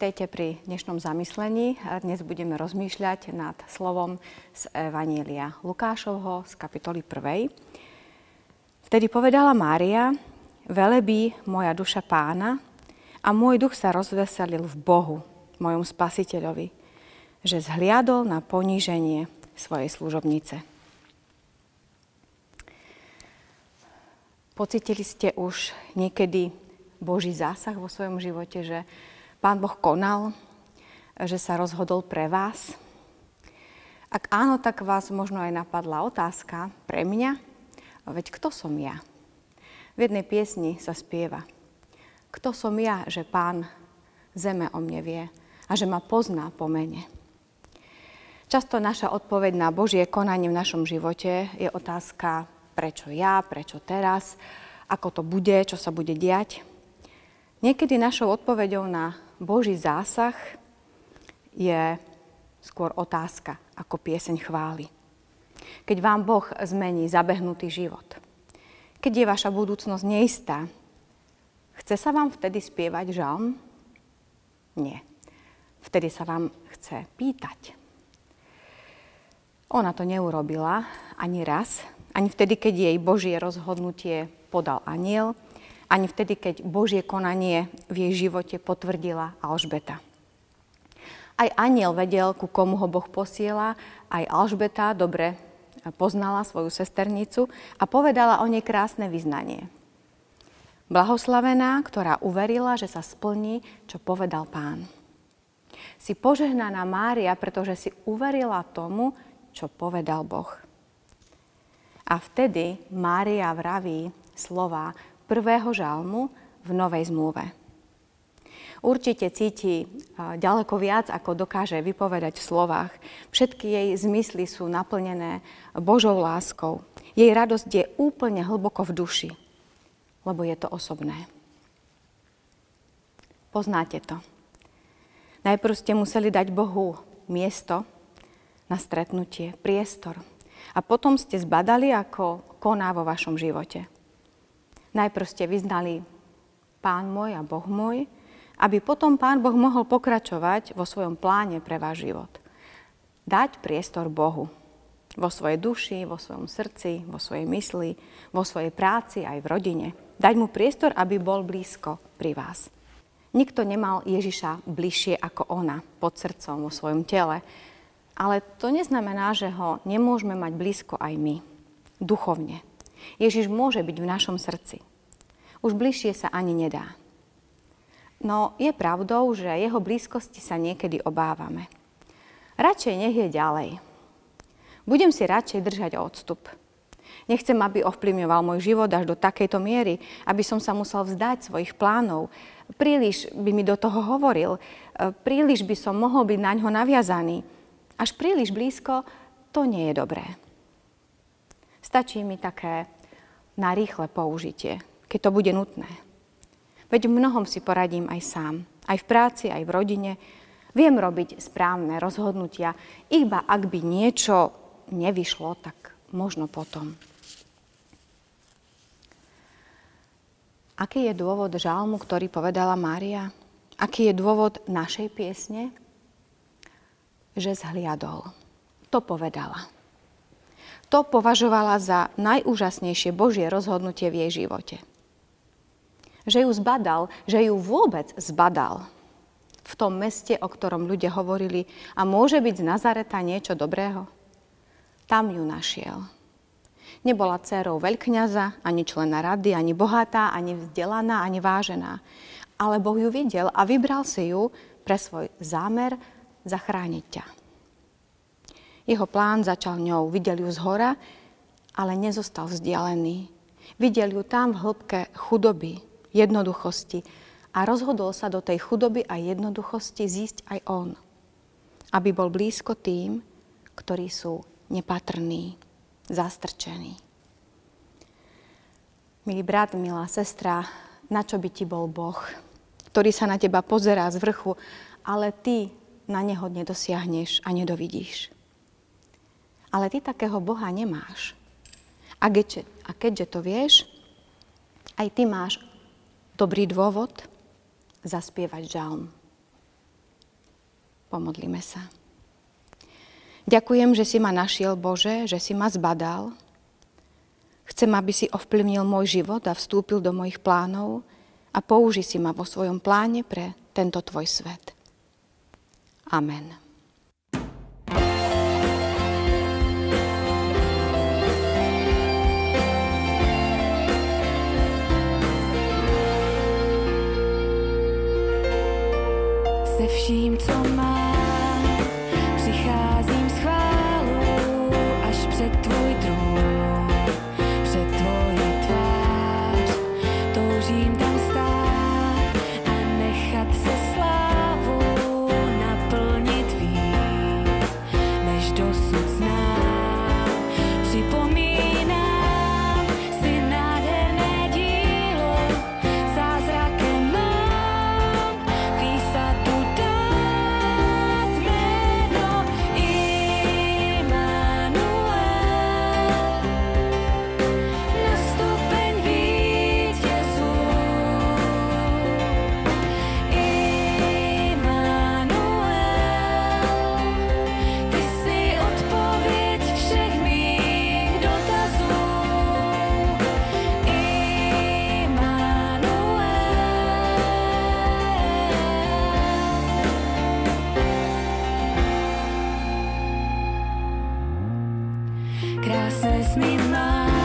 Vítajte pri dnešnom zamyslení. Dnes budeme rozmýšľať nad slovom z Evanília Lukášovho z kapitoly 1. Vtedy povedala Mária, velebí moja duša pána a môj duch sa rozveselil v Bohu, mojom spasiteľovi, že zhliadol na poníženie svojej služobnice. Pocitili ste už niekedy Boží zásah vo svojom živote, že Pán Boh konal, že sa rozhodol pre vás? Ak áno, tak vás možno aj napadla otázka pre mňa, veď kto som ja? V jednej piesni sa spieva. Kto som ja, že pán zeme o mne vie a že ma pozná po mene? Často naša odpoveď na Božie konanie v našom živote je otázka, prečo ja, prečo teraz, ako to bude, čo sa bude diať. Niekedy našou odpoveďou na Boží zásah je skôr otázka ako pieseň chvály. Keď vám Boh zmení zabehnutý život, keď je vaša budúcnosť neistá, chce sa vám vtedy spievať žalm? Nie. Vtedy sa vám chce pýtať. Ona to neurobila ani raz, ani vtedy, keď jej Božie rozhodnutie podal aniel, ani vtedy, keď Božie konanie v jej živote potvrdila Alžbeta. Aj aniel vedel, ku komu ho Boh posiela, aj Alžbeta dobre poznala svoju sesternicu a povedala o nej krásne vyznanie. Blahoslavená, ktorá uverila, že sa splní, čo povedal pán. Si požehnaná Mária, pretože si uverila tomu, čo povedal Boh. A vtedy Mária vraví slova, prvého žalmu v Novej zmluve. Určite cíti ďaleko viac, ako dokáže vypovedať v slovách. Všetky jej zmysly sú naplnené Božou láskou. Jej radosť je úplne hlboko v duši, lebo je to osobné. Poznáte to. Najprv ste museli dať Bohu miesto na stretnutie, priestor. A potom ste zbadali, ako koná vo vašom živote. Najprv ste vyznali Pán môj a Boh môj, aby potom Pán Boh mohol pokračovať vo svojom pláne pre váš život. Dať priestor Bohu vo svojej duši, vo svojom srdci, vo svojej mysli, vo svojej práci aj v rodine. Dať mu priestor, aby bol blízko pri vás. Nikto nemal Ježiša bližšie ako ona, pod srdcom, vo svojom tele. Ale to neznamená, že ho nemôžeme mať blízko aj my, duchovne. Ježiš môže byť v našom srdci. Už bližšie sa ani nedá. No je pravdou, že jeho blízkosti sa niekedy obávame. Radšej nech je ďalej. Budem si radšej držať odstup. Nechcem, aby ovplyvňoval môj život až do takejto miery, aby som sa musel vzdať svojich plánov. Príliš by mi do toho hovoril, príliš by som mohol byť na ňo naviazaný. Až príliš blízko, to nie je dobré. Stačí mi také na rýchle použitie, keď to bude nutné. Veď v mnohom si poradím aj sám. Aj v práci, aj v rodine. Viem robiť správne rozhodnutia, iba ak by niečo nevyšlo, tak možno potom. Aký je dôvod žalmu, ktorý povedala Mária? Aký je dôvod našej piesne? Že zhliadol. To povedala to považovala za najúžasnejšie Božie rozhodnutie v jej živote. Že ju zbadal, že ju vôbec zbadal v tom meste, o ktorom ľudia hovorili a môže byť z Nazareta niečo dobrého. Tam ju našiel. Nebola dcerou veľkňaza, ani člena rady, ani bohatá, ani vzdelaná, ani vážená. Ale Boh ju videl a vybral si ju pre svoj zámer zachrániť ťa. Jeho plán začal ňou. Videl ju z hora, ale nezostal vzdialený. Videl ju tam v hĺbke chudoby, jednoduchosti a rozhodol sa do tej chudoby a jednoduchosti zísť aj on. Aby bol blízko tým, ktorí sú nepatrní, zastrčení. Milý brat, milá sestra, na čo by ti bol Boh, ktorý sa na teba pozerá z vrchu, ale ty na neho nedosiahneš a nedovidíš. Ale ty takého Boha nemáš. A keďže, a keďže to vieš, aj ty máš dobrý dôvod zaspievať žalm. Pomodlíme sa. Ďakujem, že si ma našiel, Bože, že si ma zbadal. Chcem, aby si ovplyvnil môj život a vstúpil do mojich plánov a použi si ma vo svojom pláne pre tento tvoj svet. Amen. Se vším, co mám прекрасность мимо.